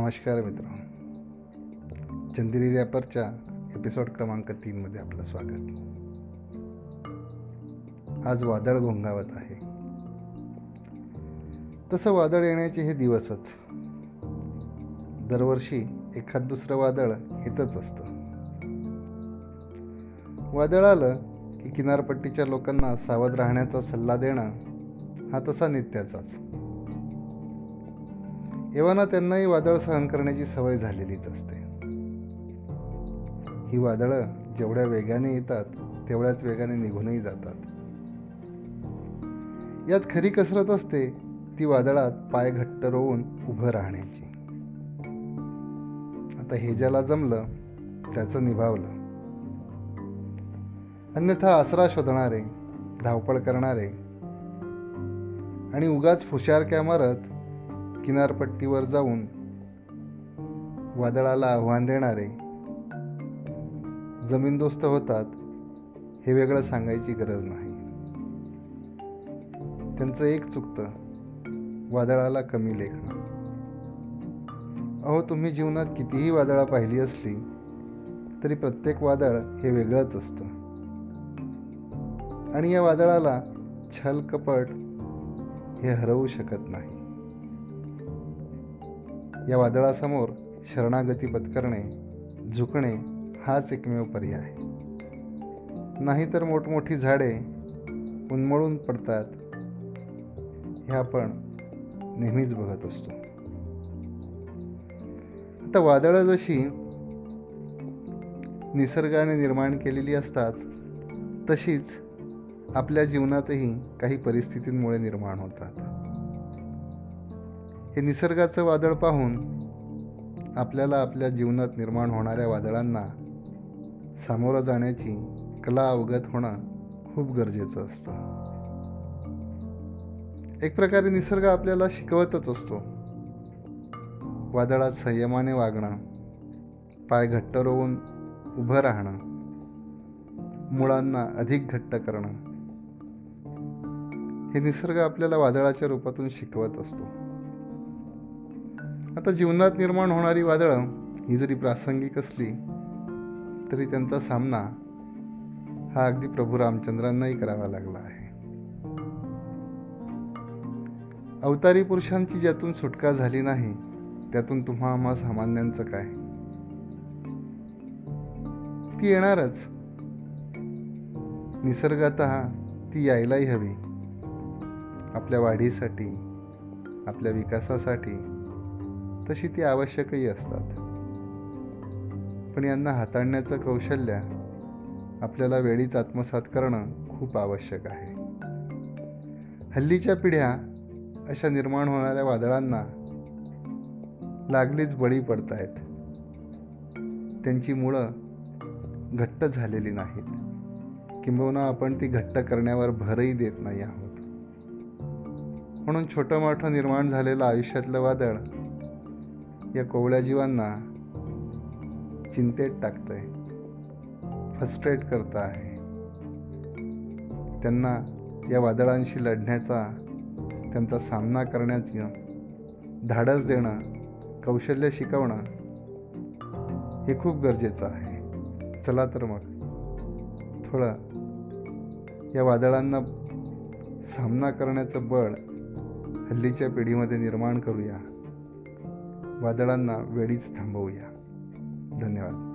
नमस्कार मित्र चंदिरी रॅपरच्या एपिसोड क्रमांक तीनमध्ये आपलं स्वागत. आज वादळ घोंगावत आहे. तसं वादळ येण्याचे हे दिवसच दरवर्षी एखाद दुसरं वादळ येतच असतं. वादळ आलं की किनारपट्टीच्या लोकांना सावध राहण्याचा सल्ला देणं हा तसा नित्याचाच. एव्हाना त्यांनाही वादळ सहन करण्याची सवय झालेलीच असते. ही वादळं जेवढ्या वेगाने येतात तेवढ्याच वेगाने निघूनही जातात. यात खरी कसरत असते ती वादळात पाय घट्ट रोवून उभं राहण्याची. आता हे ज्याला जमलं त्याचं निभावलं. अन्यथा आसरा शोधणारे धावपळ करणारे आणि उगाच फुशारक्या मारत किनारपट्टीवर जाऊन वादळाला आव्हान देणारे जमीनदोस्त होतात हे वेगळं सांगायची गरज नाही. त्यांचं एक चुकतं वादळाला कमी लेखणं. अहो तुम्ही जीवनात कितीही वादळा पाहिली असली तरी प्रत्येक वादळ हे वेगळंच असतं. आणि या वादळाला छल कपट हे हरवू शकत नाही. या वादळासमोर शरणागती पत्करणे झुकणे हाच एकमेव पर्याय. नाहीतर मोठमोठी झाडे उन्मळून पडतात. हे आपण नेहमीच बघत असतो. आता वादळं जशी निसर्गाने निर्माण केलेली असतात तशीच आपल्या जीवनातही काही परिस्थितींमुळे निर्माण होतात. हे निसर्गाचं वादळ पाहून आपल्याला आपल्या जीवनात निर्माण होणाऱ्या वादळांना सामोरं जाण्याची कला अवगत होणं खूप गरजेचं असतं. एक प्रकारे निसर्ग आपल्याला शिकवतच असतो. वादळात संयमाने वागणं पाय घट्ट रोवून उभं राहणं मुळांना अधिक घट्ट करणं हे निसर्ग आपल्याला वादळाच्या रूपातून शिकवत असतो. आता जीवनात निर्माण होणारी वादळं ही जरी प्रासंगिक असली तरी त्यांचा सामना हा अगदी प्रभू रामचंद्रांनाही करावा लागला आहे. अवतारी पुरुषांची ज्यातून सुटका झाली नाही त्यातून तुम्हा आम्हा सामान्यांचं काय? ती येणारच. निसर्गात ती यायलाही हवी. आपल्या वाढीसाठी आपल्या विकासासाठी तशी ती आवश्यकही असतात. पण यांना हाताळण्याचं कौशल्य आपल्याला वेळीच आत्मसात करणं खूप आवश्यक आहे. हल्लीच्या पिढ्या अशा निर्माण होणाऱ्या वादळांना लागलीच बळी पडतायत. त्यांची मुळं घट्ट झालेली नाहीत. किंबहुना आपण ती घट्ट करण्यावर भरही देत नाही आहोत. म्हणून छोटं मोठं निर्माण झालेलं आयुष्यातलं वादळ या कोवळ्या जीवांना चिंतेत टाकतं आहे फस्ट्रेट करत आहे त्यांना या वादळांशी लढण्याचा त्यांचा सामना करण्याचं धाडस देणं कौशल्य शिकवणं हे खूप गरजेचं आहे. चला तर मग थोडं या वादळांना सामना करण्याचं बळ हल्लीच्या पिढीमध्ये निर्माण करूया. वादळांना वेळीच थांबवूया. धन्यवाद.